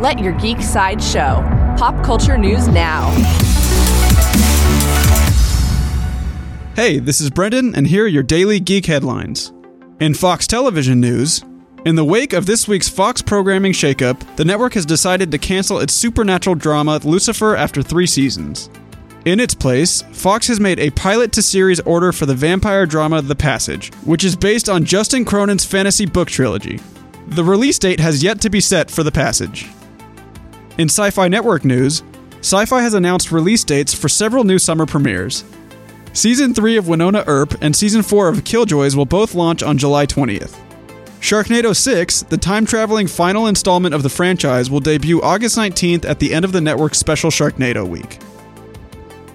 Let your geek side show. Pop culture news now. Hey, this is Brendan, and here are your daily geek headlines. In Fox television news, in the wake of this week's Fox programming shakeup, the network has decided to cancel its supernatural drama Lucifer after three seasons. In its place, Fox has made a pilot to series order for the vampire drama The Passage, which is based on Justin Cronin's fantasy book trilogy. The release date has yet to be set for The Passage. In Syfy Network news, Syfy has announced release dates for several new summer premieres. Season 3 of Wynonna Earp and Season 4 of Killjoys will both launch on July 20th. Sharknado 6, the time traveling final installment of the franchise, will debut August 19th at the end of the network's special Sharknado week.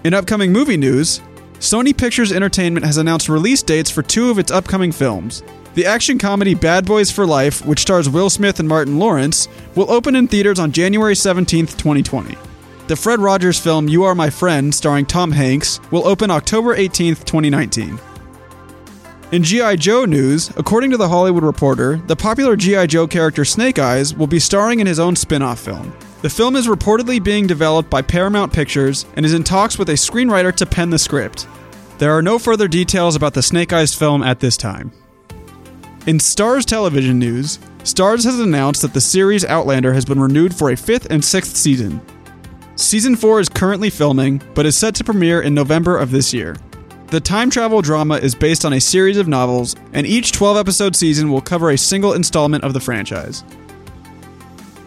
In upcoming movie news, Sony Pictures Entertainment has announced release dates for two of its upcoming films. The action comedy Bad Boys for Life, which stars Will Smith and Martin Lawrence, will open in theaters on January 17, 2020. The Fred Rogers film You Are My Friend, starring Tom Hanks, will open October 18, 2019. In G.I. Joe news, according to The Hollywood Reporter, the popular G.I. Joe character Snake Eyes will be starring in his own spin off film. The film is reportedly being developed by Paramount Pictures and is in talks with a screenwriter to pen the script. There are no further details about the Snake Eyes film at this time. In Starz television news, Starz has announced that the series Outlander has been renewed for a fifth and sixth season. Season 4 is currently filming, but is set to premiere in November of this year. The time travel drama is based on a series of novels, and each 12 episode season will cover a single installment of the franchise.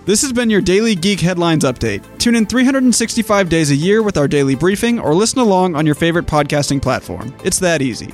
This has been your Daily Geek Headlines Update. Tune in 365 days a year with our daily briefing or listen along on your favorite podcasting platform. It's that easy.